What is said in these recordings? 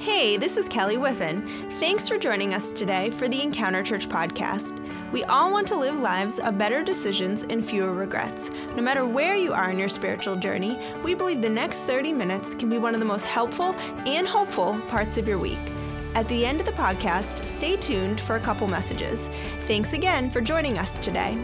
Hey, this is Kelly Whiffen. Thanks for joining us today for the Encounter Church podcast. We all want to live lives of better decisions and fewer regrets. No matter where you are in your spiritual journey, we believe the next 30 minutes can be one of the most helpful and hopeful parts of your week. At the end of the podcast, stay tuned for a couple messages. Thanks again for joining us today.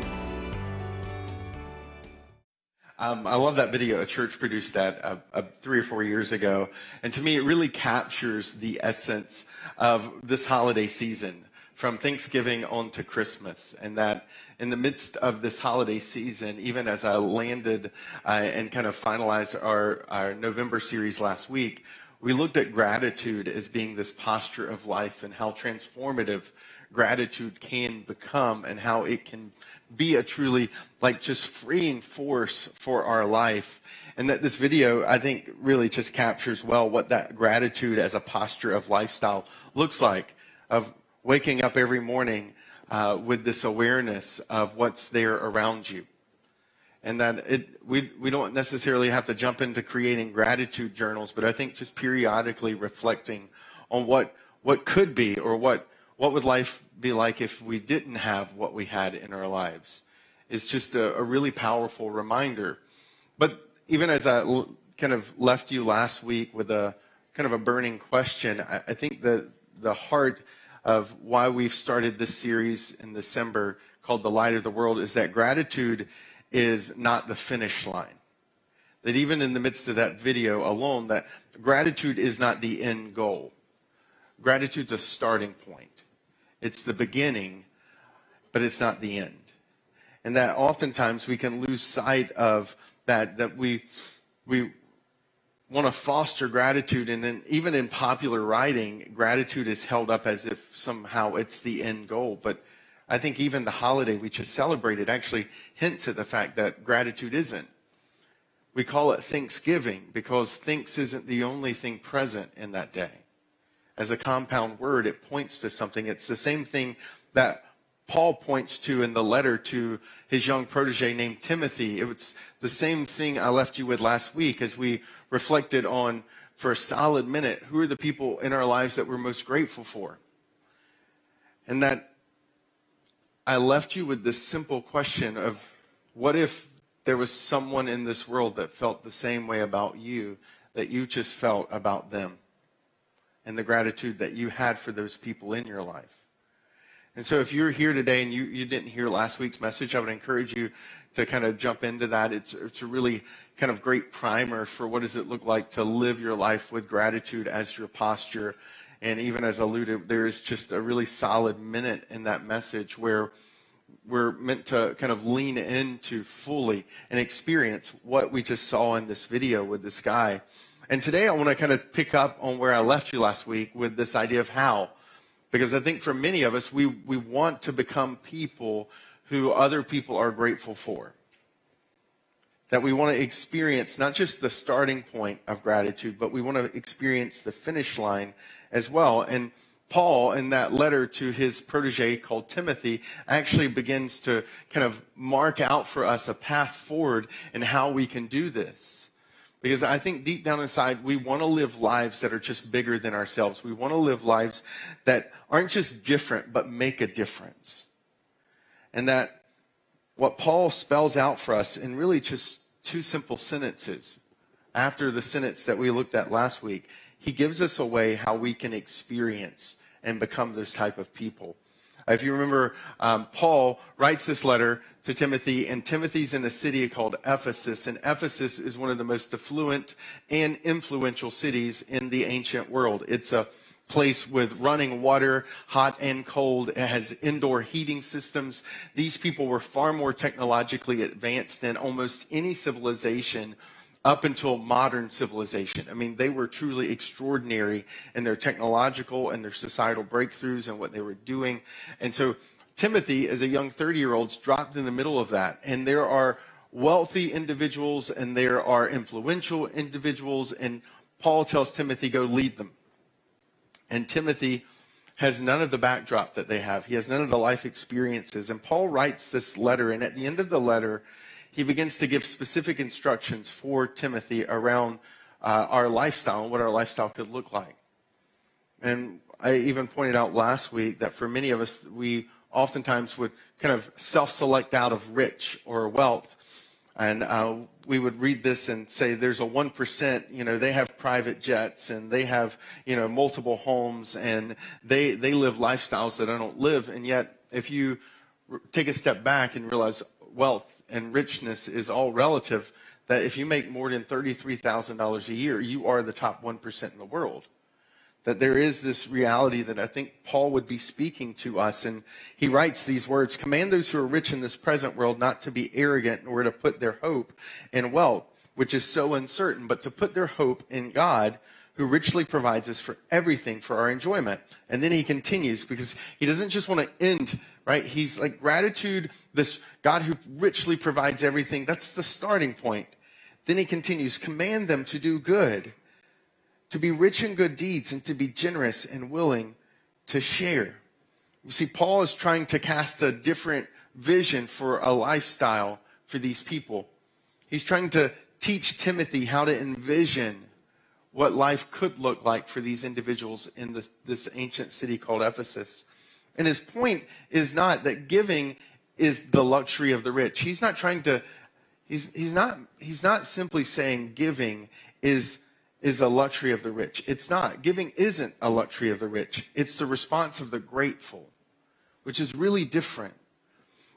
Um, I love that video. A church produced that uh, uh, three or four years ago. And to me, it really captures the essence of this holiday season from Thanksgiving on to Christmas. And that in the midst of this holiday season, even as I landed uh, and kind of finalized our, our November series last week, we looked at gratitude as being this posture of life and how transformative gratitude can become and how it can be a truly like just freeing force for our life. And that this video, I think, really just captures well what that gratitude as a posture of lifestyle looks like of waking up every morning uh, with this awareness of what's there around you. And that it, we, we don't necessarily have to jump into creating gratitude journals, but I think just periodically reflecting on what, what could be or what, what would life be like if we didn't have what we had in our lives It's just a, a really powerful reminder. But even as I l- kind of left you last week with a kind of a burning question, I, I think that the heart of why we've started this series in December called The Light of the World is that gratitude is not the finish line. That even in the midst of that video alone, that gratitude is not the end goal. Gratitude's a starting point. It's the beginning, but it's not the end. And that oftentimes we can lose sight of that, that we, we want to foster gratitude. And then even in popular writing, gratitude is held up as if somehow it's the end goal. But I think even the holiday we just celebrated actually hints at the fact that gratitude isn't. We call it Thanksgiving because thanks isn't the only thing present in that day as a compound word, it points to something. It's the same thing that Paul points to in the letter to his young protege named Timothy. It was the same thing I left you with last week as we reflected on for a solid minute who are the people in our lives that we're most grateful for? And that I left you with this simple question of what if there was someone in this world that felt the same way about you that you just felt about them? And the gratitude that you had for those people in your life. And so if you're here today and you, you didn't hear last week's message, I would encourage you to kind of jump into that. It's, it's a really kind of great primer for what does it look like to live your life with gratitude as your posture. And even as alluded, there is just a really solid minute in that message where we're meant to kind of lean into fully and experience what we just saw in this video with this guy and today I want to kind of pick up on where I left you last week with this idea of how. Because I think for many of us, we, we want to become people who other people are grateful for. That we want to experience not just the starting point of gratitude, but we want to experience the finish line as well. And Paul, in that letter to his protege called Timothy, actually begins to kind of mark out for us a path forward in how we can do this. Because I think deep down inside, we want to live lives that are just bigger than ourselves. We want to live lives that aren't just different, but make a difference. And that what Paul spells out for us in really just two simple sentences after the sentence that we looked at last week, he gives us a way how we can experience and become those type of people. If you remember, um, Paul writes this letter to Timothy, and Timothy's in a city called Ephesus, and Ephesus is one of the most affluent and influential cities in the ancient world. It's a place with running water, hot and cold. It has indoor heating systems. These people were far more technologically advanced than almost any civilization up until modern civilization. I mean, they were truly extraordinary in their technological and their societal breakthroughs and what they were doing. And so Timothy, as a young 30 year old, is dropped in the middle of that. And there are wealthy individuals and there are influential individuals. And Paul tells Timothy, go lead them. And Timothy has none of the backdrop that they have. He has none of the life experiences. And Paul writes this letter. And at the end of the letter, he begins to give specific instructions for Timothy around uh, our lifestyle and what our lifestyle could look like. And I even pointed out last week that for many of us, we oftentimes would kind of self select out of rich or wealth. And uh, we would read this and say there's a 1%, you know, they have private jets and they have, you know, multiple homes and they, they live lifestyles that I don't live. And yet, if you take a step back and realize wealth and richness is all relative, that if you make more than $33,000 a year, you are the top 1% in the world. That there is this reality that I think Paul would be speaking to us. And he writes these words Command those who are rich in this present world not to be arrogant nor to put their hope in wealth, which is so uncertain, but to put their hope in God, who richly provides us for everything for our enjoyment. And then he continues because he doesn't just want to end right? He's like gratitude, this God who richly provides everything. That's the starting point. Then he continues, command them to do good, to be rich in good deeds, and to be generous and willing to share. You see, Paul is trying to cast a different vision for a lifestyle for these people. He's trying to teach Timothy how to envision what life could look like for these individuals in this, this ancient city called Ephesus. And his point is not that giving is the luxury of the rich. He's not trying to he's he's not he's not simply saying giving is is a luxury of the rich. It's not. Giving isn't a luxury of the rich. It's the response of the grateful, which is really different.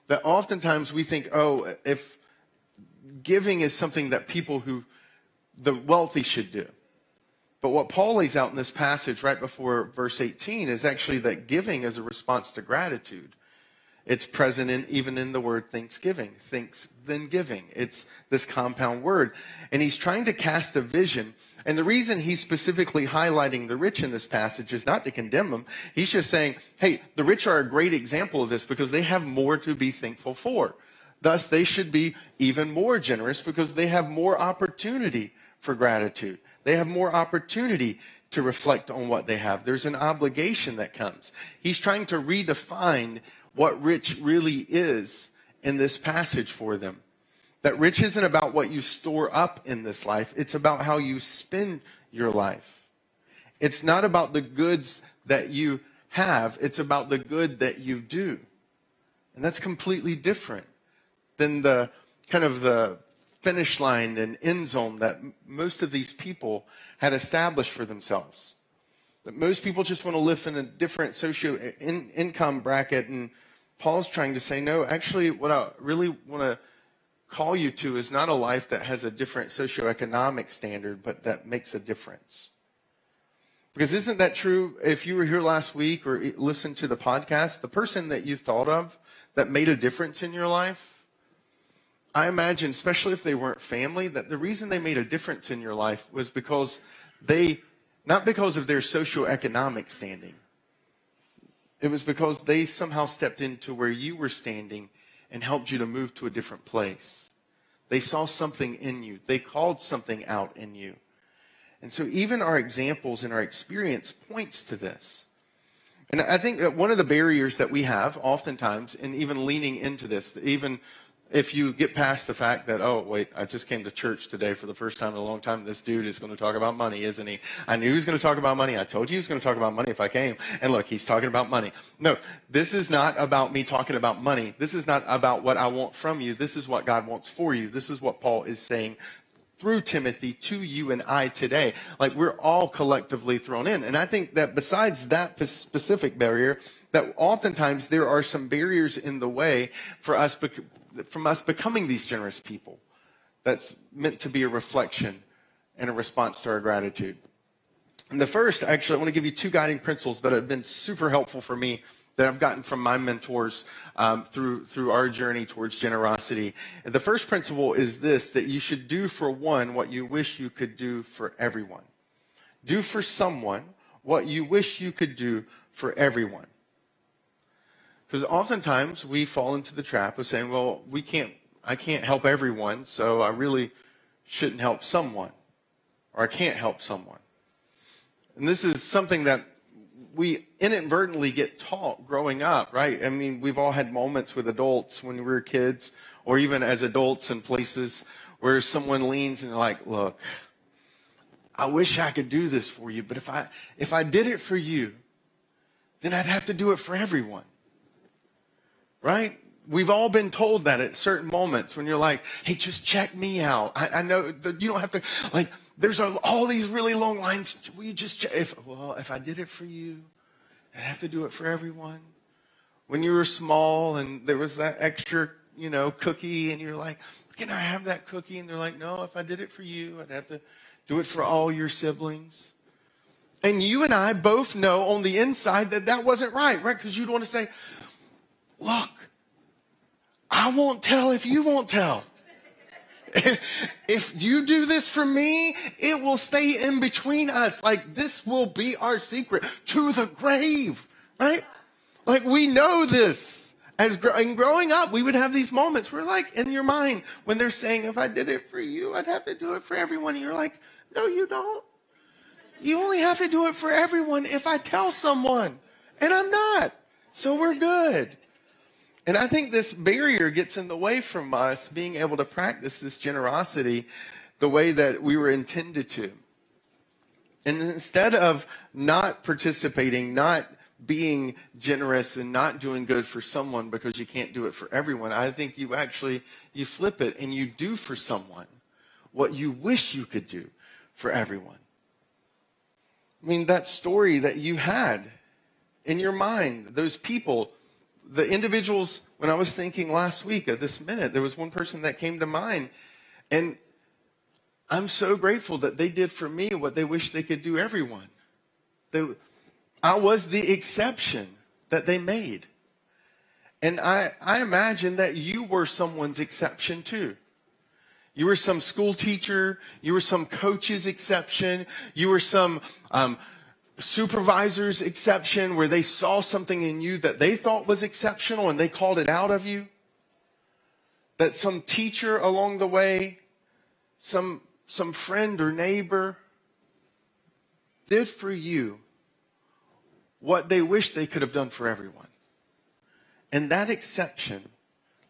That oftentimes we think, oh, if giving is something that people who the wealthy should do. But what Paul lays out in this passage right before verse 18 is actually that giving is a response to gratitude. It's present in, even in the word thanksgiving. Thanks, then giving. It's this compound word. And he's trying to cast a vision. And the reason he's specifically highlighting the rich in this passage is not to condemn them. He's just saying, hey, the rich are a great example of this because they have more to be thankful for. Thus, they should be even more generous because they have more opportunity for gratitude. They have more opportunity to reflect on what they have. There's an obligation that comes. He's trying to redefine what rich really is in this passage for them. That rich isn't about what you store up in this life, it's about how you spend your life. It's not about the goods that you have, it's about the good that you do. And that's completely different than the kind of the finish line and end zone that most of these people had established for themselves. That most people just want to live in a different socio in, income bracket. And Paul's trying to say, no, actually, what I really want to call you to is not a life that has a different socioeconomic standard, but that makes a difference. Because isn't that true? If you were here last week or listened to the podcast, the person that you thought of that made a difference in your life, I imagine, especially if they weren't family, that the reason they made a difference in your life was because they, not because of their socioeconomic standing, it was because they somehow stepped into where you were standing and helped you to move to a different place. They saw something in you, they called something out in you. And so even our examples and our experience points to this. And I think that one of the barriers that we have oftentimes, in even leaning into this, even if you get past the fact that, oh, wait, I just came to church today for the first time in a long time. This dude is going to talk about money, isn't he? I knew he was going to talk about money. I told you he was going to talk about money if I came. And look, he's talking about money. No, this is not about me talking about money. This is not about what I want from you. This is what God wants for you. This is what Paul is saying through Timothy to you and I today. Like we're all collectively thrown in. And I think that besides that specific barrier, that oftentimes there are some barriers in the way for us from us becoming these generous people. That's meant to be a reflection and a response to our gratitude. And the first, actually, I want to give you two guiding principles that have been super helpful for me that I've gotten from my mentors um, through through our journey towards generosity. And the first principle is this: that you should do for one what you wish you could do for everyone. Do for someone what you wish you could do for everyone. Because oftentimes we fall into the trap of saying, well, we can't, I can't help everyone, so I really shouldn't help someone, or I can't help someone. And this is something that we inadvertently get taught growing up, right? I mean, we've all had moments with adults when we were kids, or even as adults in places where someone leans and like, look, I wish I could do this for you, but if I, if I did it for you, then I'd have to do it for everyone. Right? We've all been told that at certain moments when you're like, hey, just check me out. I, I know that you don't have to, like, there's all these really long lines. Will you just check? If, well, if I did it for you, I'd have to do it for everyone. When you were small and there was that extra, you know, cookie and you're like, can I have that cookie? And they're like, no, if I did it for you, I'd have to do it for all your siblings. And you and I both know on the inside that that wasn't right, right? Because you'd want to say, look, I won't tell if you won't tell. if you do this for me, it will stay in between us. Like this will be our secret to the grave, right? Like we know this. As and growing up, we would have these moments where, like, in your mind, when they're saying, "If I did it for you, I'd have to do it for everyone," and you're like, "No, you don't. You only have to do it for everyone if I tell someone, and I'm not. So we're good." And I think this barrier gets in the way from us being able to practice this generosity the way that we were intended to. And instead of not participating, not being generous and not doing good for someone because you can't do it for everyone, I think you actually you flip it and you do for someone what you wish you could do for everyone. I mean that story that you had in your mind, those people the individuals, when I was thinking last week at this minute, there was one person that came to mind. And I'm so grateful that they did for me what they wish they could do everyone. They, I was the exception that they made. And I, I imagine that you were someone's exception too. You were some school teacher. You were some coach's exception. You were some um, supervisor's exception where they saw something in you that they thought was exceptional and they called it out of you? That some teacher along the way, some, some friend or neighbor did for you what they wish they could have done for everyone. And that exception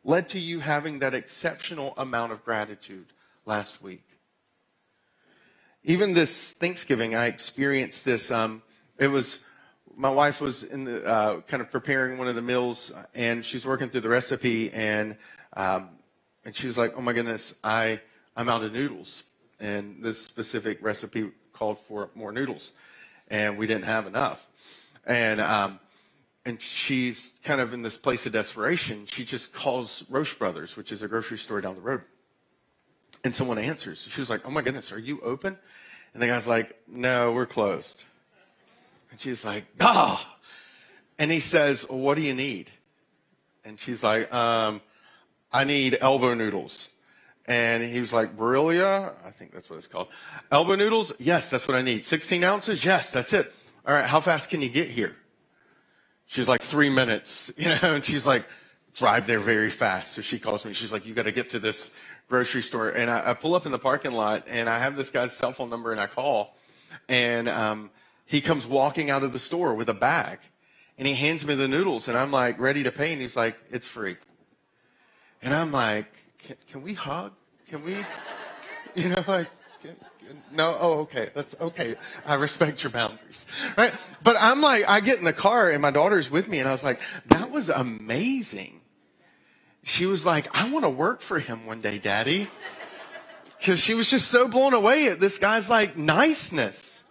led to you having that exceptional amount of gratitude last week even this Thanksgiving, I experienced this. Um, it was my wife was in the uh, kind of preparing one of the meals, and she's working through the recipe, and um, and she was like, "Oh my goodness, I I'm out of noodles," and this specific recipe called for more noodles, and we didn't have enough, and um, and she's kind of in this place of desperation. She just calls Roche Brothers, which is a grocery store down the road. And someone answers. She was like, Oh my goodness, are you open? And the guy's like, No, we're closed. And she's like, Oh. And he says, well, What do you need? And she's like, um, I need elbow noodles. And he was like, Barilla? I think that's what it's called. Elbow noodles? Yes, that's what I need. 16 ounces? Yes, that's it. All right, how fast can you get here? She's like, three minutes. You know, and she's like, drive there very fast. So she calls me. She's like, you got to get to this grocery store, and I, I, pull up in the parking lot, and I have this guy's cell phone number, and I call, and um, he comes walking out of the store with a bag, and he hands me the noodles, and I'm like ready to pay, and he's like, "It's free," and I'm like, "Can, can we hug? Can we?" You know, like. Can, no, oh, okay. That's okay. I respect your boundaries. Right? But I'm like, I get in the car and my daughter's with me and I was like, that was amazing she was like, I want to work for him one day, daddy. Because she was just so blown away at this guy's like niceness.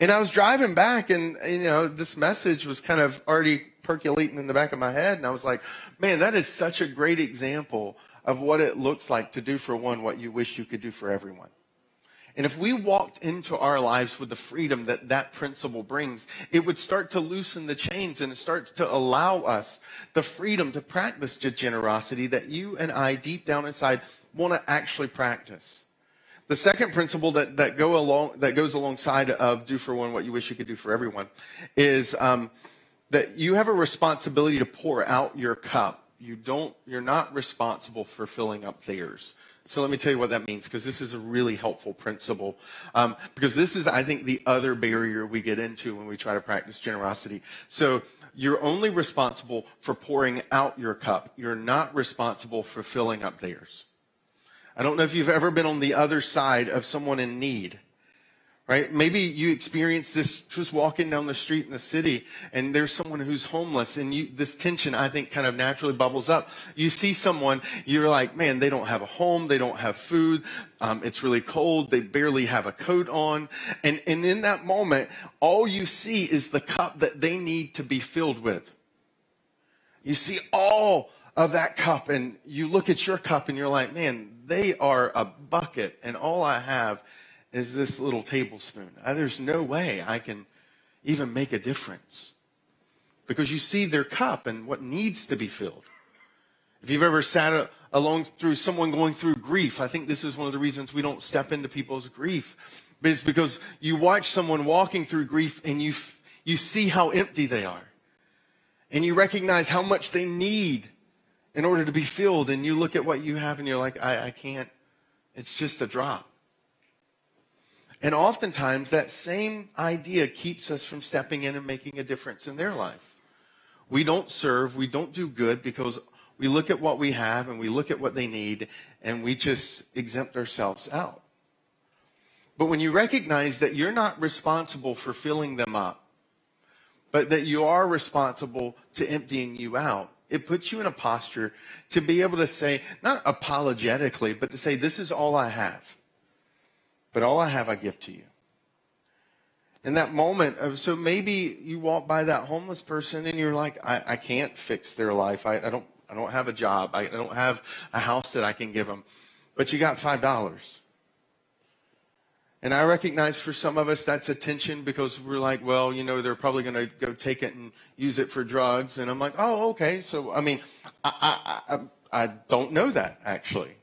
And I was driving back and, you know, this message was kind of already percolating in the back of my head. And I was like, man, that is such a great example of what it looks like to do for one what you wish you could do for everyone. And if we walked into our lives with the freedom that that principle brings, it would start to loosen the chains and it starts to allow us the freedom to practice the generosity that you and I deep down inside want to actually practice. The second principle that, that, go along, that goes alongside of do for one what you wish you could do for everyone is um, that you have a responsibility to pour out your cup. You don't, you're not responsible for filling up theirs. So let me tell you what that means, because this is a really helpful principle. Um, because this is, I think, the other barrier we get into when we try to practice generosity. So you're only responsible for pouring out your cup. You're not responsible for filling up theirs. I don't know if you've ever been on the other side of someone in need, right? Maybe you experience this just walking down the street in the city and there's someone who's homeless and you, this tension, I think, kind of naturally bubbles up. You see someone, you're like, man, they don't have a home. They don't have food. Um, it's really cold. They barely have a coat on. And, and in that moment, all you see is the cup that they need to be filled with. You see all of that cup and you look at your cup and you're like, man, they are a bucket and all I have is this little tablespoon. Uh, there's no way I can even make a difference. Because you see their cup and what needs to be filled. If you've ever sat along through someone going through grief, I think this is one of the reasons we don't step into people's grief. Is because you watch someone walking through grief and you, you see how empty they are. And you recognize how much they need in order to be filled. And you look at what you have and you're like, I, I can't, it's just a drop. And oftentimes, that same idea keeps us from stepping in and making a difference in their life. We don't serve, we don't do good because we look at what we have and we look at what they need and we just exempt ourselves out. But when you recognize that you're not responsible for filling them up, but that you are responsible to emptying you out, it puts you in a posture to be able to say, not apologetically, but to say, This is all I have. But all I have, I give to you. In that moment of, so maybe you walk by that homeless person and you're like, I, I can't fix their life. I, I, don't, I don't have a job. I, I don't have a house that I can give them. But you got $5. And I recognize for some of us that's a tension because we're like, well, you know, they're probably going to go take it and use it for drugs. And I'm like, oh, okay. So, I mean, I, I, I, I don't know that actually.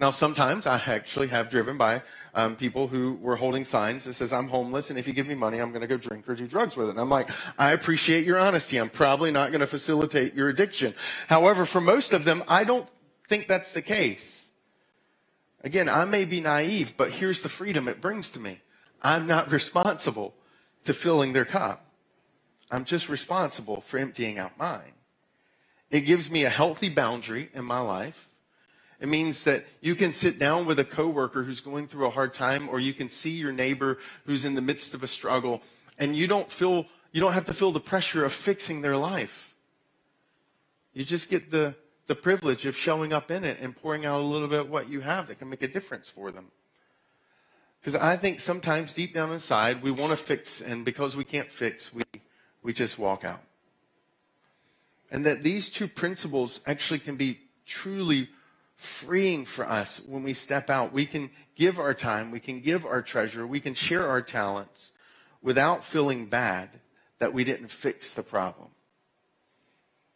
Now, sometimes I actually have driven by um, people who were holding signs that says, I'm homeless, and if you give me money, I'm going to go drink or do drugs with it. And I'm like, I appreciate your honesty. I'm probably not going to facilitate your addiction. However, for most of them, I don't think that's the case. Again, I may be naive, but here's the freedom it brings to me. I'm not responsible to filling their cup. I'm just responsible for emptying out mine. It gives me a healthy boundary in my life it means that you can sit down with a coworker who's going through a hard time, or you can see your neighbor who's in the midst of a struggle, and you don't feel you don't have to feel the pressure of fixing their life. You just get the, the privilege of showing up in it and pouring out a little bit what you have that can make a difference for them. Because I think sometimes deep down inside, we want to fix, and because we can't fix, we, we just walk out. And that these two principles actually can be truly freeing for us when we step out. We can give our time, we can give our treasure, we can share our talents without feeling bad that we didn't fix the problem.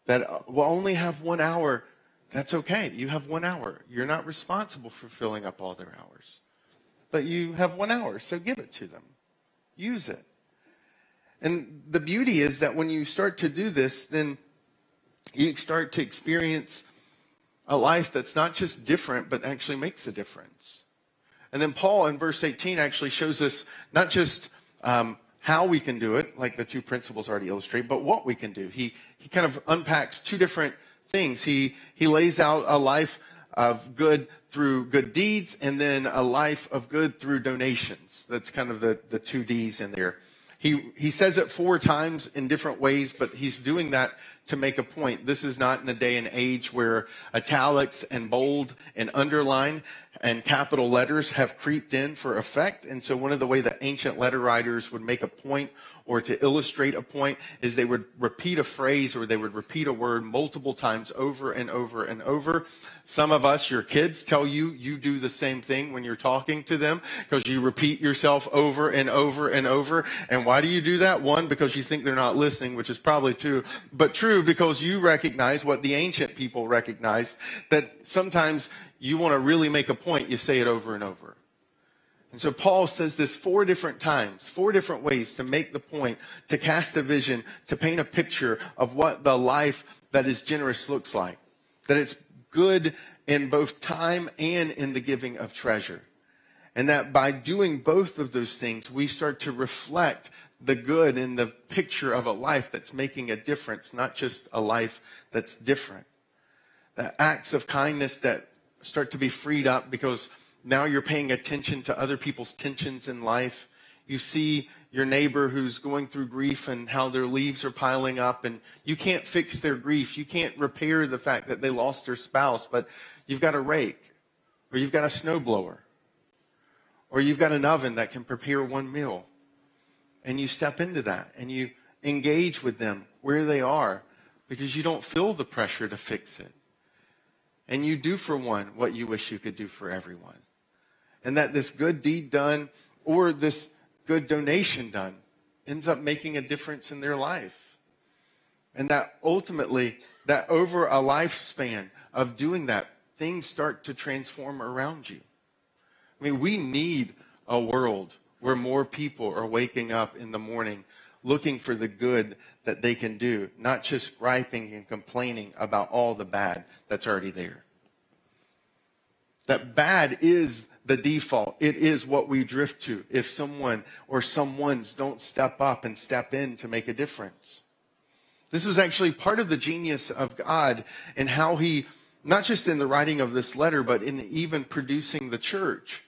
That uh, we'll only have one hour. That's okay. You have one hour. You're not responsible for filling up all their hours. But you have one hour, so give it to them. Use it. And the beauty is that when you start to do this, then you start to experience a life that's not just different, but actually makes a difference. And then Paul in verse 18 actually shows us not just um, how we can do it, like the two principles already illustrate, but what we can do. He, he kind of unpacks two different things. He, he lays out a life of good through good deeds and then a life of good through donations. That's kind of the, the two D's in there. He, he says it four times in different ways, but he's doing that to make a point. This is not in a day and age where italics and bold and underline and capital letters have creeped in for effect. And so one of the way that ancient letter writers would make a point or to illustrate a point is they would repeat a phrase or they would repeat a word multiple times over and over and over. Some of us, your kids tell you you do the same thing when you're talking to them because you repeat yourself over and over and over. And why do you do that? One, because you think they're not listening, which is probably true, but true because you recognize what the ancient people recognized that sometimes you want to really make a point, you say it over and over. And so Paul says this four different times, four different ways to make the point, to cast a vision, to paint a picture of what the life that is generous looks like. That it's good in both time and in the giving of treasure. And that by doing both of those things, we start to reflect the good in the picture of a life that's making a difference, not just a life that's different. The acts of kindness that start to be freed up because now you're paying attention to other people's tensions in life. you see your neighbor who's going through grief and how their leaves are piling up and you can't fix their grief. You can't repair the fact that they lost their spouse, but you've got a rake or you've got a snowblower or you've got an oven that can prepare one meal. And you step into that and you engage with them where they are because you don't feel the pressure to fix it. And you do for one what you wish you could do for everyone. And that this good deed done or this good donation done ends up making a difference in their life. And that ultimately, that over a lifespan of doing that, things start to transform around you. I mean, we need a world where more people are waking up in the morning looking for the good that they can do, not just griping and complaining about all the bad that's already there. That bad is the default. It is what we drift to if someone or someone's don't step up and step in to make a difference. This was actually part of the genius of God and how he, not just in the writing of this letter, but in even producing the church.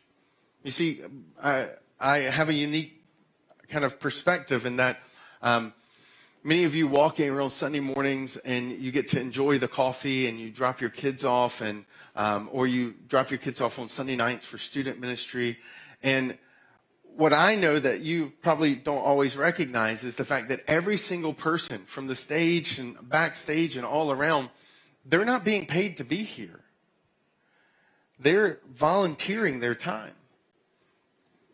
You see, I, I have a unique kind of perspective in that um, Many of you walk in around Sunday mornings and you get to enjoy the coffee and you drop your kids off and um, or you drop your kids off on Sunday nights for student ministry. And what I know that you probably don't always recognize is the fact that every single person from the stage and backstage and all around, they're not being paid to be here. They're volunteering their time.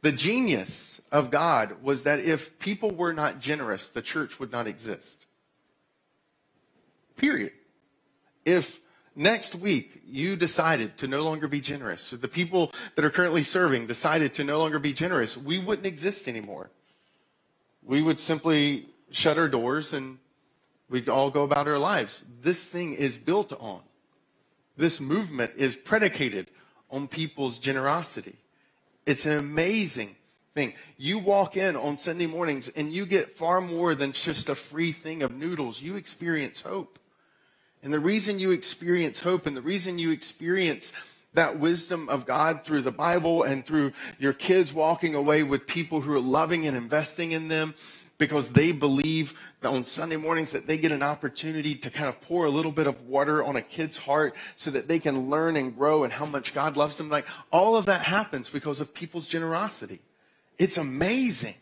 The genius of God was that if people were not generous, the church would not exist. Period. If next week you decided to no longer be generous, the people that are currently serving decided to no longer be generous, we wouldn't exist anymore. We would simply shut our doors and we'd all go about our lives. This thing is built on. This movement is predicated on people's generosity. It's an amazing thing. You walk in on Sunday mornings and you get far more than just a free thing of noodles. You experience hope. And the reason you experience hope and the reason you experience that wisdom of God through the Bible and through your kids walking away with people who are loving and investing in them because they believe on Sunday mornings that they get an opportunity to kind of pour a little bit of water on a kid's heart so that they can learn and grow and how much God loves them. Like all of that happens because of people's generosity. It's amazing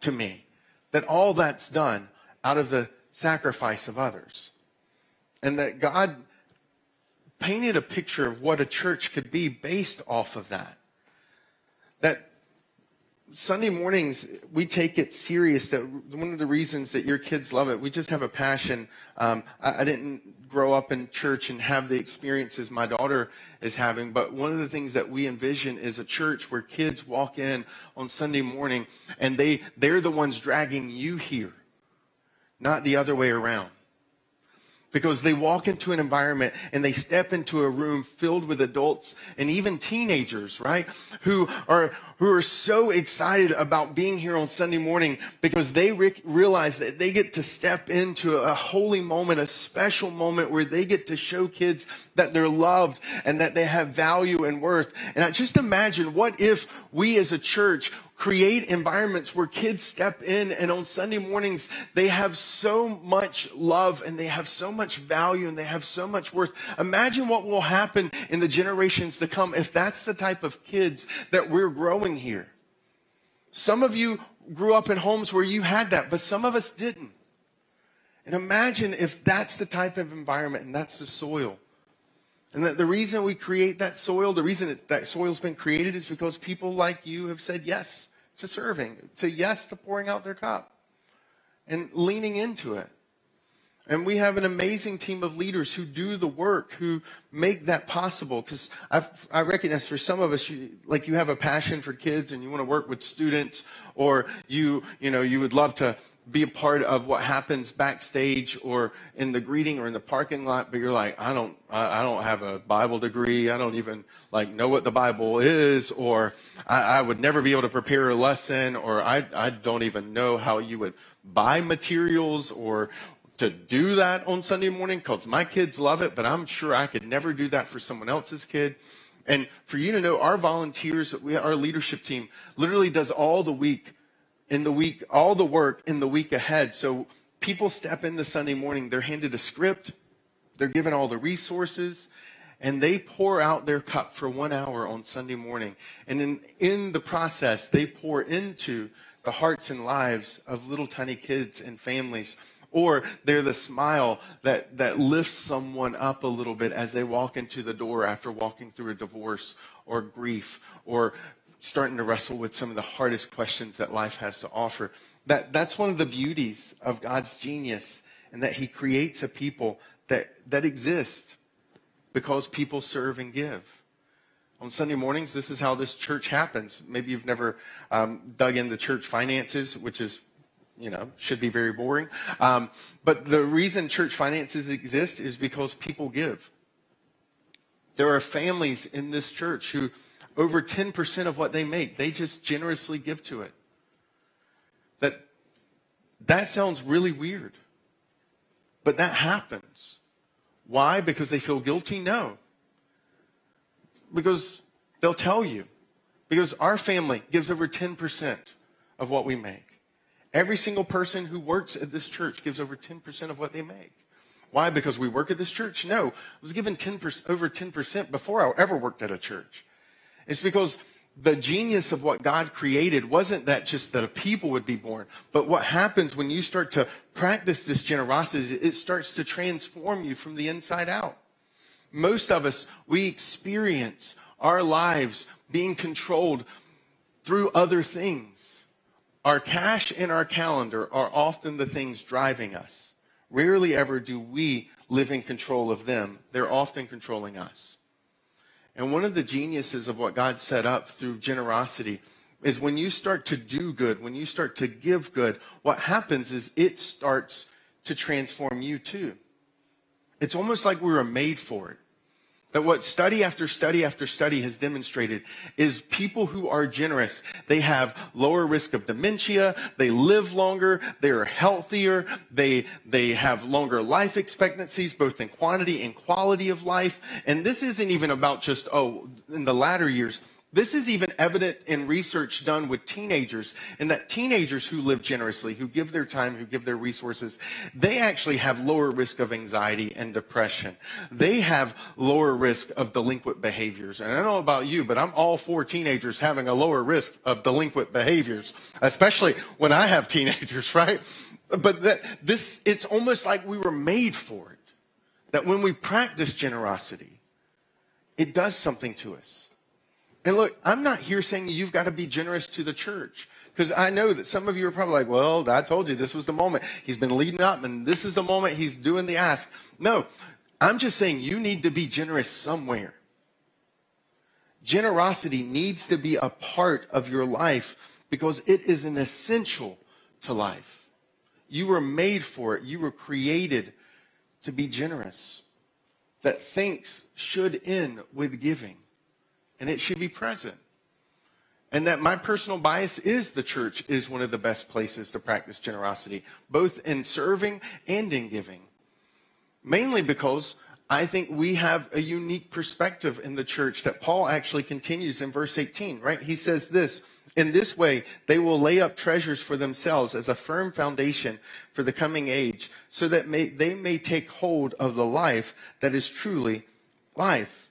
to me that all that's done out of the sacrifice of others. And that God painted a picture of what a church could be based off of that. That Sunday mornings, we take it serious. That one of the reasons that your kids love it, we just have a passion. Um, I, I, didn't grow up in church and have the experiences my daughter is having, but one of the things that we envision is a church where kids walk in on Sunday morning and they they're the ones dragging you here, not the other way around because they walk into an environment and they step into a room filled with adults and even teenagers, right? Who are, who are so excited about being here on Sunday morning because they re- realize that they get to step into a holy moment, a special moment where they get to show kids that they're loved and that they have value and worth. And I just imagine what if we as a church create environments where kids step in and on Sunday mornings they have so much love and they have so much value and they have so much worth. Imagine what will happen in the generations to come if that's the type of kids that we're growing here. Some of you grew up in homes where you had that, but some of us didn't. And imagine if that's the type of environment and that's the soil and that the reason we create that soil, the reason that, that soil's been created is because people like you have said yes to serving, to yes to pouring out their cup and leaning into it. And we have an amazing team of leaders who do the work, who make that possible. Because I recognize for some of us, you, like you have a passion for kids and you want to work with students, or you, you know, you would love to be a part of what happens backstage or in the greeting or in the parking lot, but you're like, I don't, I, don't have a Bible degree. I don't even like know what the Bible is, or I, I would never be able to prepare a lesson, or I, I don't even know how you would buy materials or to do that on Sunday morning because my kids love it, but I'm sure I could never do that for someone else's kid. And for you to know, our volunteers, our leadership team literally does all the week in the week, all the work in the week ahead. So people step into Sunday morning, they're handed a script, they're given all the resources, and they pour out their cup for one hour on Sunday morning. And in, in the process, they pour into the hearts and lives of little tiny kids and families. Or they're the smile that, that lifts someone up a little bit as they walk into the door after walking through a divorce or grief or starting to wrestle with some of the hardest questions that life has to offer. That, that's one of the beauties of God's genius and that he creates a people that, that exist because people serve and give. On Sunday mornings, this is how this church happens. Maybe you've never um, dug into church finances, which is, you know, should be very boring. Um, but the reason church finances exist is because people give. There are families in this church who, over 10% of what they make, they just generously give to it. That, that sounds really weird. But that happens. Why? Because they feel guilty? No. Because they'll tell you. Because our family gives over 10% of what we make. Every single person who works at this church gives over 10% of what they make. Why? Because we work at this church? No. I was given 10%, over 10% before I ever worked at a church. It's because the genius of what God created wasn't that just that a people would be born, but what happens when you start to practice this generosity, it starts to transform you from the inside out. Most of us, we experience our lives being controlled through other things. Our cash and our calendar are often the things driving us. Rarely ever do we live in control of them. They're often controlling us. And one of the geniuses of what God set up through generosity is when you start to do good, when you start to give good, what happens is it starts to transform you too. It's almost like we were made for it. That what study after study after study has demonstrated is people who are generous, they have lower risk of dementia, they live longer, they are healthier, they, they have longer life expectancies, both in quantity and quality of life. And this isn't even about just, oh, in the latter years, this is even evident in research done with teenagers, and that teenagers who live generously, who give their time, who give their resources, they actually have lower risk of anxiety and depression. They have lower risk of delinquent behaviors. And I don't know about you, but I'm all for teenagers having a lower risk of delinquent behaviors, especially when I have teenagers, right? But that, this, it's almost like we were made for it. That when we practice generosity, it does something to us. And look, I'm not here saying you've got to be generous to the church. Because I know that some of you are probably like, well, I told you this was the moment. He's been leading up and this is the moment he's doing the ask. No, I'm just saying you need to be generous somewhere. Generosity needs to be a part of your life because it is an essential to life. You were made for it. You were created to be generous. That thanks should end with giving and it should be present. And that my personal bias is the church is one of the best places to practice generosity, both in serving and in giving. Mainly because I think we have a unique perspective in the church that Paul actually continues in verse 18, right? He says this, in this way, they will lay up treasures for themselves as a firm foundation for the coming age, so that may, they may take hold of the life that is truly life.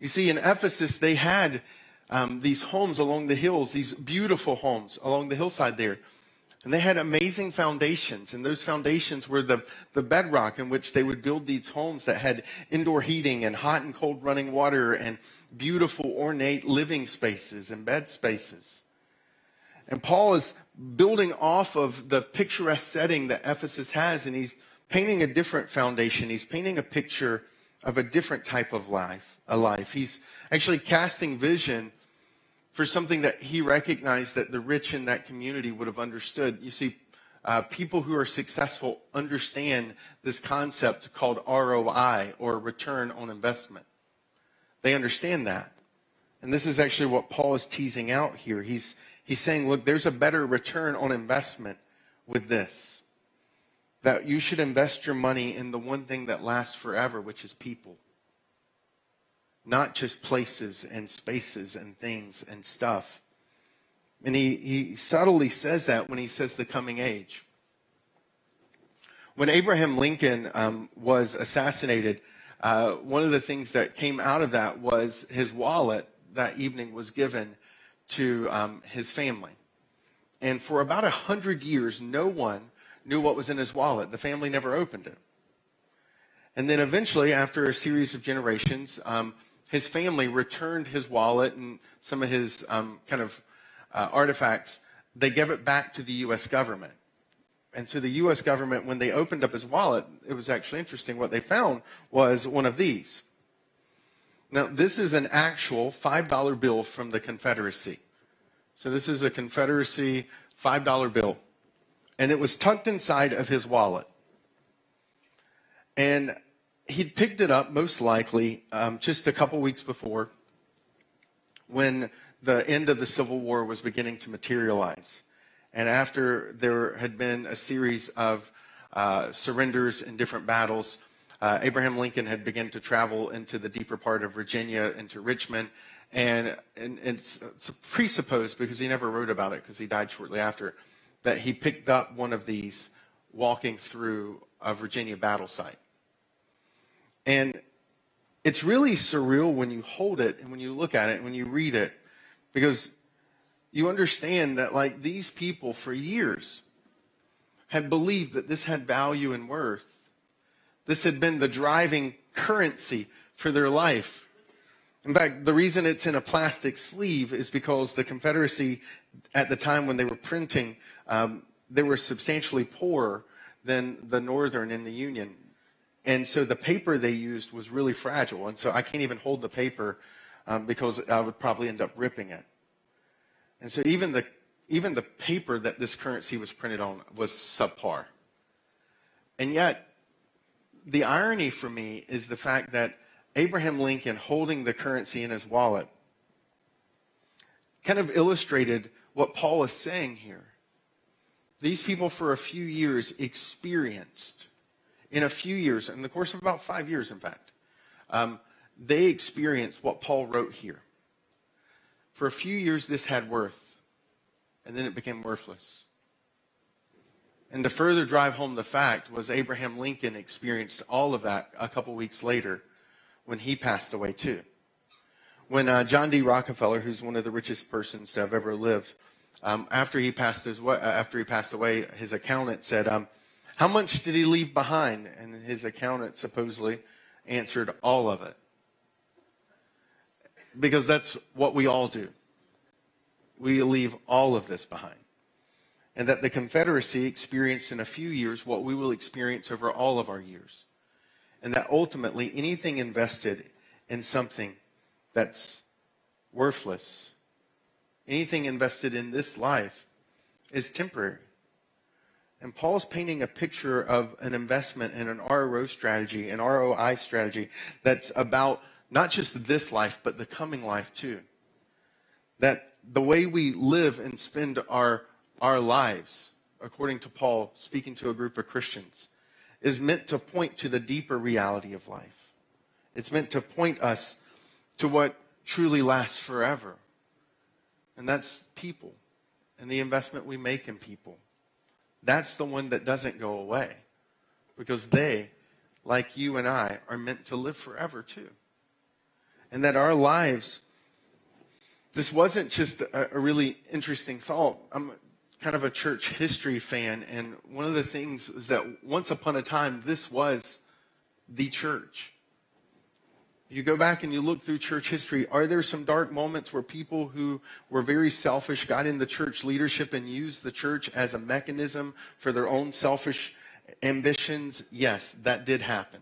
You see, in Ephesus, they had um, these homes along the hills, these beautiful homes along the hillside there. And they had amazing foundations, and those foundations were the, the bedrock in which they would build these homes that had indoor heating and hot and cold running water and beautiful ornate living spaces and bed spaces. And Paul is building off of the picturesque setting that Ephesus has, and he's painting a different foundation. He's painting a picture of a different type of life, a life. He's actually casting vision for something that he recognized that the rich in that community would have understood. You see, uh, people who are successful understand this concept called ROI or return on investment. They understand that. And this is actually what Paul is teasing out here. He's, he's saying, look, there's a better return on investment with this that you should invest your money in the one thing that lasts forever, which is people. Not just places and spaces and things and stuff, And he, he subtly says that when he says the coming age. When Abraham Lincoln um, was assassinated, uh, one of the things that came out of that was his wallet that evening was given to um, his family. And for about a hundred years, no one knew what was in his wallet. The family never opened it. And then eventually, after a series of generations, um, his family returned his wallet and some of his um, kind of uh, artifacts. They gave it back to the U.S. government. And so the U.S. government, when they opened up his wallet, it was actually interesting. What they found was one of these. Now, this is an actual $5 bill from the Confederacy. So this is a Confederacy $5 bill. And it was tucked inside of his wallet. And he'd picked it up most likely um, just a couple weeks before when the end of the Civil War was beginning to materialize. And after there had been a series of uh, surrenders in different battles, uh, Abraham Lincoln had begun to travel into the deeper part of Virginia, into Richmond. And, and it's, it's presupposed, because he never wrote about it because he died shortly after, that he picked up one of these walking through a Virginia battle site. And it's really surreal when you hold it and when you look at it and when you read it because you understand that, like, these people for years had believed that this had value and worth. This had been the driving currency for their life. In fact, the reason it's in a plastic sleeve is because the Confederacy, at the time when they were printing, um, they were substantially poorer than the Northern in the Union. And so the paper they used was really fragile. And so I can't even hold the paper um, because I would probably end up ripping it. And so even the, even the paper that this currency was printed on was subpar. And yet, the irony for me is the fact that Abraham Lincoln holding the currency in his wallet kind of illustrated what Paul is saying here. These people, for a few years, experienced in a few years, in the course of about five years, in fact, um, they experienced what Paul wrote here. For a few years, this had worth, and then it became worthless. And to further drive home the fact was Abraham Lincoln experienced all of that a couple weeks later when he passed away too. When uh, John D. Rockefeller, who's one of the richest persons to have ever lived, um, after he passed his uh, after he passed away, his accountant said, um, how much did he leave behind? And his accountant supposedly answered all of it. Because that's what we all do. We leave all of this behind. And that the Confederacy experienced in a few years what we will experience over all of our years. And that ultimately anything invested in something that's worthless, anything invested in this life is temporary. And Paul's painting a picture of an investment in an ROI strategy, an ROI strategy that's about not just this life, but the coming life too. That the way we live and spend our, our lives, according to Paul, speaking to a group of Christians, is meant to point to the deeper reality of life. It's meant to point us to what truly lasts forever. And that's people and the investment we make in people. That's the one that doesn't go away because they, like you and I, are meant to live forever too. And that our lives, this wasn't just a, a really interesting thought. I'm kind of a church history fan, and one of the things is that once upon a time, this was the church. You go back and you look through church history. Are there some dark moments where people who were very selfish got in the church leadership and used the church as a mechanism for their own selfish ambitions? Yes, that did happen.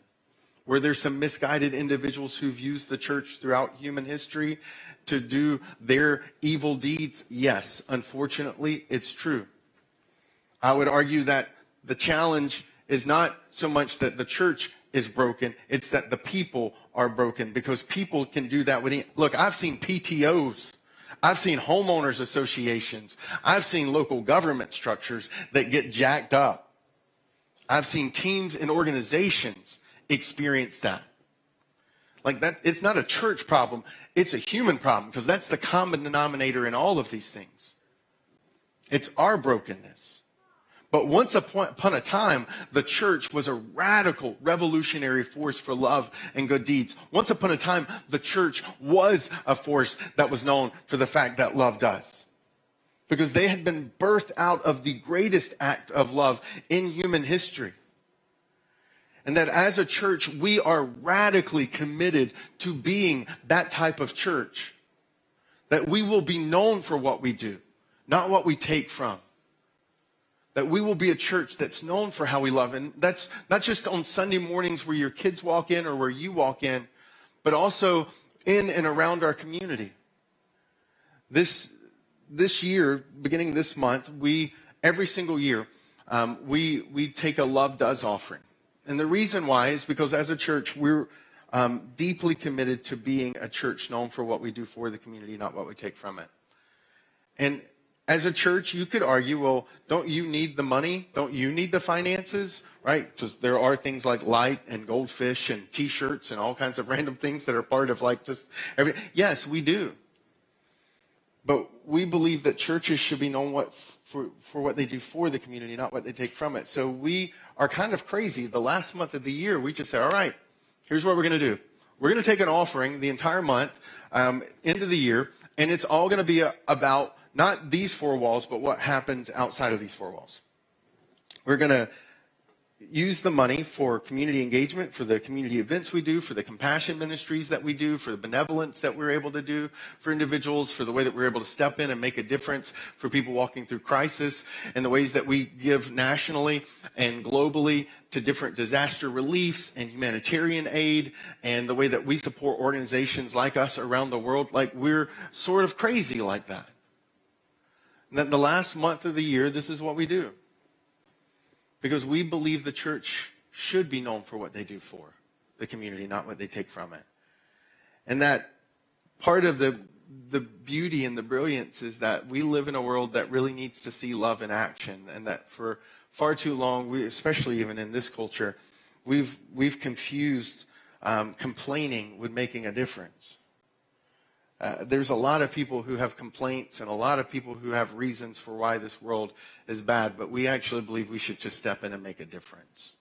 Were there some misguided individuals who've used the church throughout human history to do their evil deeds? Yes, unfortunately, it's true. I would argue that the challenge is not so much that the church is broken. It's that the people are broken because people can do that. With Look, I've seen PTOs. I've seen homeowners associations. I've seen local government structures that get jacked up. I've seen teams and organizations experience that. Like that, it's not a church problem. It's a human problem because that's the common denominator in all of these things. It's our brokenness. But once upon a time, the church was a radical, revolutionary force for love and good deeds. Once upon a time, the church was a force that was known for the fact that love does. Because they had been birthed out of the greatest act of love in human history. And that as a church, we are radically committed to being that type of church. That we will be known for what we do, not what we take from that we will be a church that's known for how we love. And that's not just on Sunday mornings where your kids walk in or where you walk in, but also in and around our community. This, this year, beginning this month, we, every single year, um, we, we take a Love Does offering. And the reason why is because as a church, we're um, deeply committed to being a church known for what we do for the community, not what we take from it. And as a church, you could argue, well, don't you need the money? Don't you need the finances? Right? Because there are things like light and goldfish and t-shirts and all kinds of random things that are part of like just yes, we do. But we believe that churches should be known what, for, for what they do for the community, not what they take from it. So we are kind of crazy. The last month of the year, we just say, all right, here's what we're going to do. We're going to take an offering the entire month um, into the year, and it's all going to be a, about not these four walls, but what happens outside of these four walls. We're going to use the money for community engagement, for the community events we do, for the compassion ministries that we do, for the benevolence that we're able to do for individuals, for the way that we're able to step in and make a difference for people walking through crisis, and the ways that we give nationally and globally to different disaster reliefs and humanitarian aid, and the way that we support organizations like us around the world. Like we're sort of crazy like that. And then the last month of the year, this is what we do. Because we believe the church should be known for what they do for the community, not what they take from it. And that part of the, the beauty and the brilliance is that we live in a world that really needs to see love in action. And that for far too long, we, especially even in this culture, we've, we've confused um, complaining with making a difference. Uh, there's a lot of people who have complaints and a lot of people who have reasons for why this world is bad, but we actually believe we should just step in and make a difference.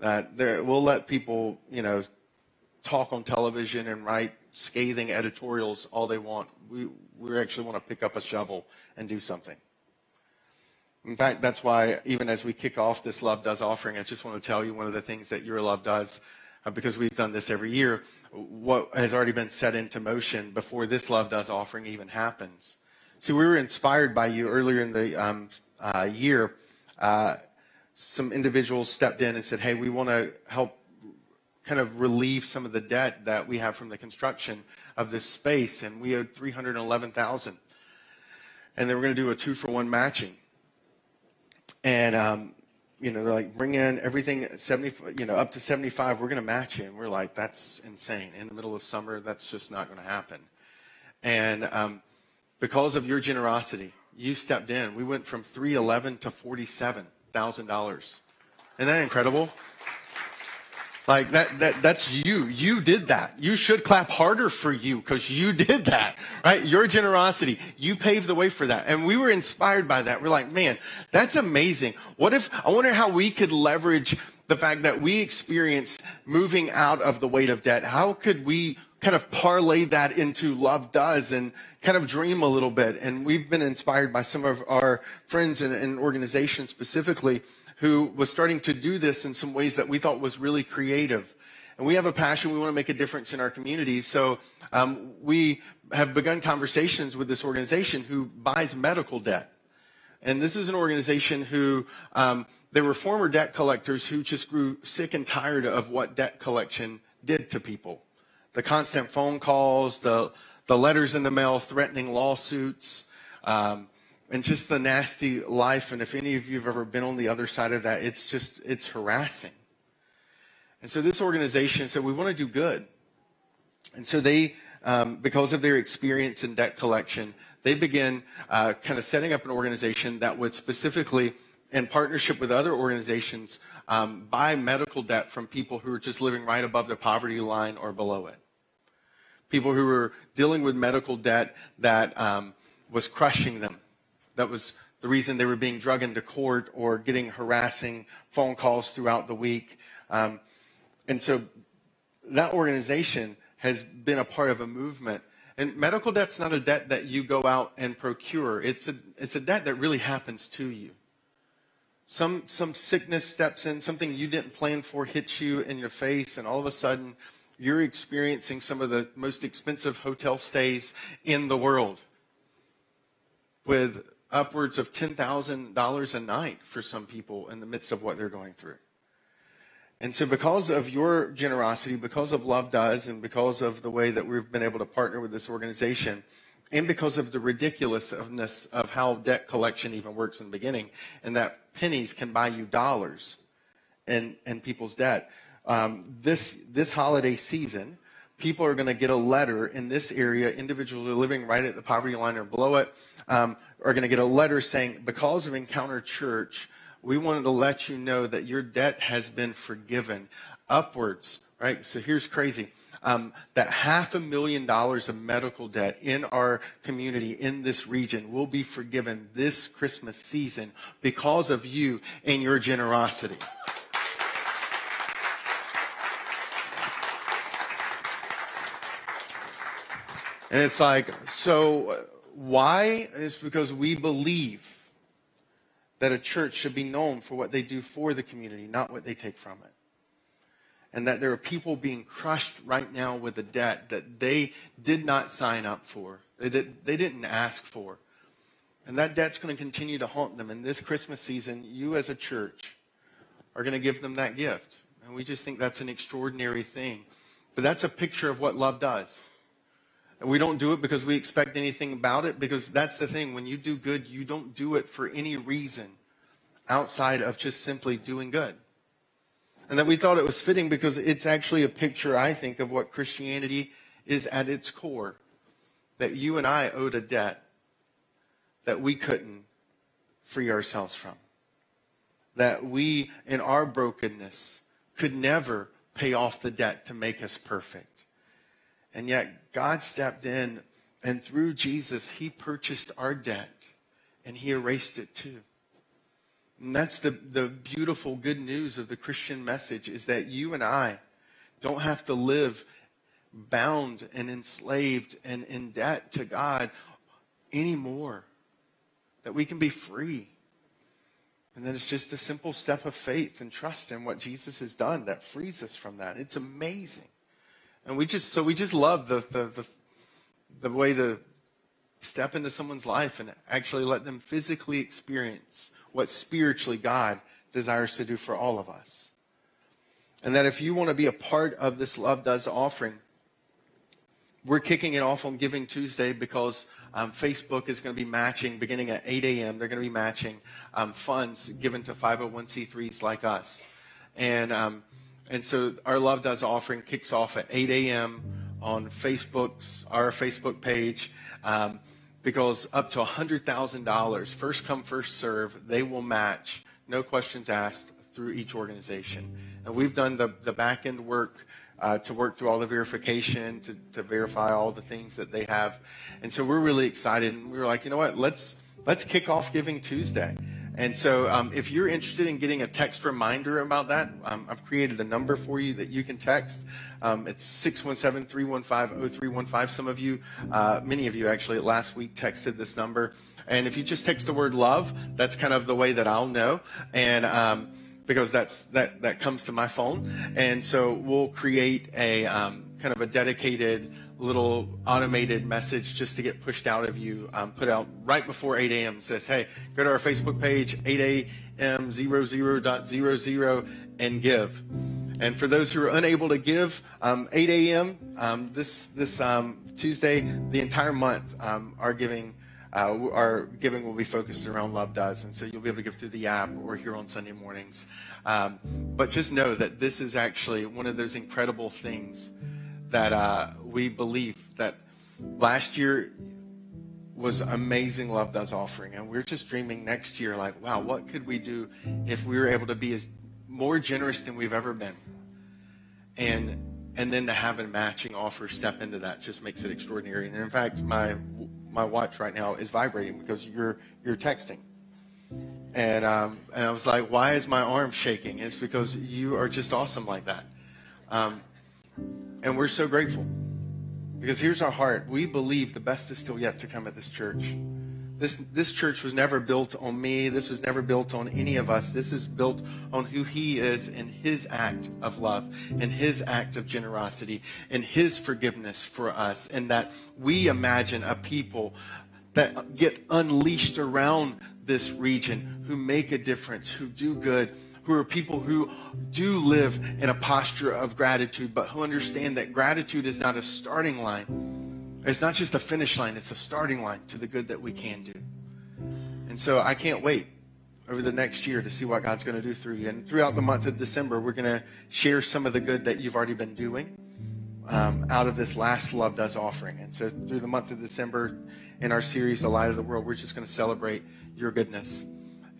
That there, we'll let people, you know, talk on television and write scathing editorials all they want. We, we actually want to pick up a shovel and do something. In fact, that's why even as we kick off this Love Does offering, I just want to tell you one of the things that Your Love does, uh, because we've done this every year what has already been set into motion before this Love Does offering even happens. See, we were inspired by you earlier in the um, uh, year. Uh, some individuals stepped in and said, "Hey, we want to help kind of relieve some of the debt that we have from the construction of this space, and we owed three hundred eleven thousand, and they were going to do a two for one matching." And um, you know, they're like, bring in everything 70, you know, up to 75, we're going to match you. And we're like, that's insane. In the middle of summer, that's just not going to happen. And um, because of your generosity, you stepped in. We went from 311 to $47,000. Isn't that incredible? Like that, that, that's you. You did that. You should clap harder for you because you did that, right? Your generosity. You paved the way for that. And we were inspired by that. We're like, man, that's amazing. What if, I wonder how we could leverage the fact that we experience moving out of the weight of debt. How could we kind of parlay that into love does and kind of dream a little bit? And we've been inspired by some of our friends and, and organizations specifically who was starting to do this in some ways that we thought was really creative. And we have a passion. We want to make a difference in our communities. So um, we have begun conversations with this organization who buys medical debt. And this is an organization who um, they were former debt collectors who just grew sick and tired of what debt collection did to people. The constant phone calls, the the letters in the mail threatening lawsuits, um, and just the nasty life. And if any of you have ever been on the other side of that, it's just, it's harassing. And so this organization said, we want to do good. And so they, um, because of their experience in debt collection, they began uh, kind of setting up an organization that would specifically, in partnership with other organizations, um, buy medical debt from people who are just living right above the poverty line or below it. People who were dealing with medical debt that um, was crushing them that was the reason they were being drug into court or getting harassing phone calls throughout the week. Um, and so that organization has been a part of a movement. And medical debt's not a debt that you go out and procure. It's a, it's a debt that really happens to you. Some, some sickness steps in, something you didn't plan for hits you in your face, and all of a sudden you're experiencing some of the most expensive hotel stays in the world with upwards of $10,000 a night for some people in the midst of what they're going through. And so, because of your generosity, because of Love Does, and because of the way that we've been able to partner with this organization, and because of the ridiculousness of how debt collection even works in the beginning, and that pennies can buy you dollars in, in people's debt, um, this, this holiday season, people are going to get a letter in this area. Individuals are living right at the poverty line or below it um, are going to get a letter saying, because of Encounter Church, we wanted to let you know that your debt has been forgiven upwards, right? So here's crazy. Um, that half a million dollars of medical debt in our community in this region will be forgiven this Christmas season because of you and your generosity. And it's like, so why? It's because we believe that a church should be known for what they do for the community, not what they take from it. And that there are people being crushed right now with a debt that they did not sign up for, did, they didn't ask for. And that debt's going to continue to haunt them. And this Christmas season, you as a church are going to give them that gift. And we just think that's an extraordinary thing. But that's a picture of what love does. We don't do it because we expect anything about it, because that's the thing. When you do good, you don't do it for any reason outside of just simply doing good. And that we thought it was fitting because it's actually a picture, I think, of what Christianity is at its core. That you and I owed a debt that we couldn't free ourselves from. That we, in our brokenness, could never pay off the debt to make us perfect. And yet, God stepped in, and through Jesus, He purchased our debt and He erased it too. And that's the, the beautiful good news of the Christian message is that you and I don't have to live bound and enslaved and in debt to God anymore. That we can be free. And that it's just a simple step of faith and trust in what Jesus has done that frees us from that. It's amazing. And we just, so we just love the, the, the, the way to step into someone's life and actually let them physically experience what spiritually God desires to do for all of us. And that if you want to be a part of this Love Does offering, we're kicking it off on Giving Tuesday because um, Facebook is going to be matching beginning at 8 a.m. They're going to be matching um, funds given to 501c3s like us. And um, and so our Love Does offering kicks off at 8 a.m. on Facebook's, our Facebook page. Um, because up to $100,000, first come, first serve, they will match, no questions asked, through each organization. And we've done the, the back end work uh, to work through all the verification, to, to verify all the things that they have. And so we're really excited. And we were like, you know what, let's, let's kick off Giving Tuesday. And so, um, if you're interested in getting a text reminder about that, um, I've created a number for you that you can text. Um, it's 617 315 0315. Some of you, uh, many of you actually, last week texted this number. And if you just text the word love, that's kind of the way that I'll know. And, um, because that's, that, that comes to my phone. And so we'll create a, um, kind of a dedicated little automated message just to get pushed out of you, um, put out right before 8 a.m. says, hey, go to our Facebook page, 8 a.m. 00.00 and give. And for those who are unable to give, um, 8 a.m. Um, this this um, Tuesday, the entire month, um, our giving uh, our giving will be focused around Love Does, and so you'll be able to give through the app or here on Sunday mornings. Um, but just know that this is actually one of those incredible things that uh, we believe that last year was amazing love does offering and we're just dreaming next year like wow what could we do if we were able to be as more generous than we've ever been and and then to have a matching offer step into that just makes it extraordinary and in fact my my watch right now is vibrating because you're you're texting. And um, and I was like, why is my arm shaking? It's because you are just awesome like that. Um, and we're so grateful because here's our heart: we believe the best is still yet to come at this church. This, this church was never built on me. This was never built on any of us. This is built on who He is and His act of love and His act of generosity and His forgiveness for us. And that we imagine a people that get unleashed around this region who make a difference, who do good, who are people who do live in a posture of gratitude, but who understand that gratitude is not a starting line it's not just a finish line, it's a starting line to the good that we can do. And so I can't wait over the next year to see what God's going to do through you. And throughout the month of December, we're going to share some of the good that you've already been doing um, out of this last Love Does offering. And so through the month of December, in our series, The Light of the World, we're just going to celebrate your goodness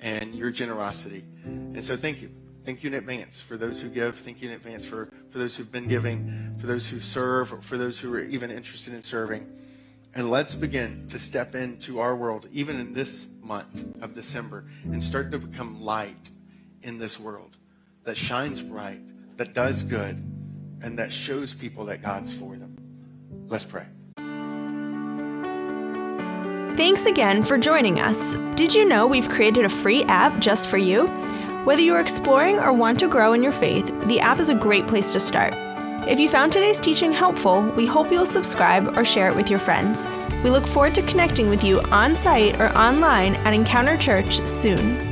and your generosity. And so thank you. Thank you in advance for those who give. Thank you in advance for, for those who've been giving, for those who serve, for those who are even interested in serving. And let's begin to step into our world, even in this month of December, and start to become light in this world that shines bright, that does good, and that shows people that God's for them. Let's pray. Thanks again for joining us. Did you know we've created a free app just for you? Whether you're exploring or want to grow in your faith, the app is a great place to start. If you found today's teaching helpful, we hope you'll subscribe or share it with your friends. We look forward to connecting with you on site or online at Encounter Church soon.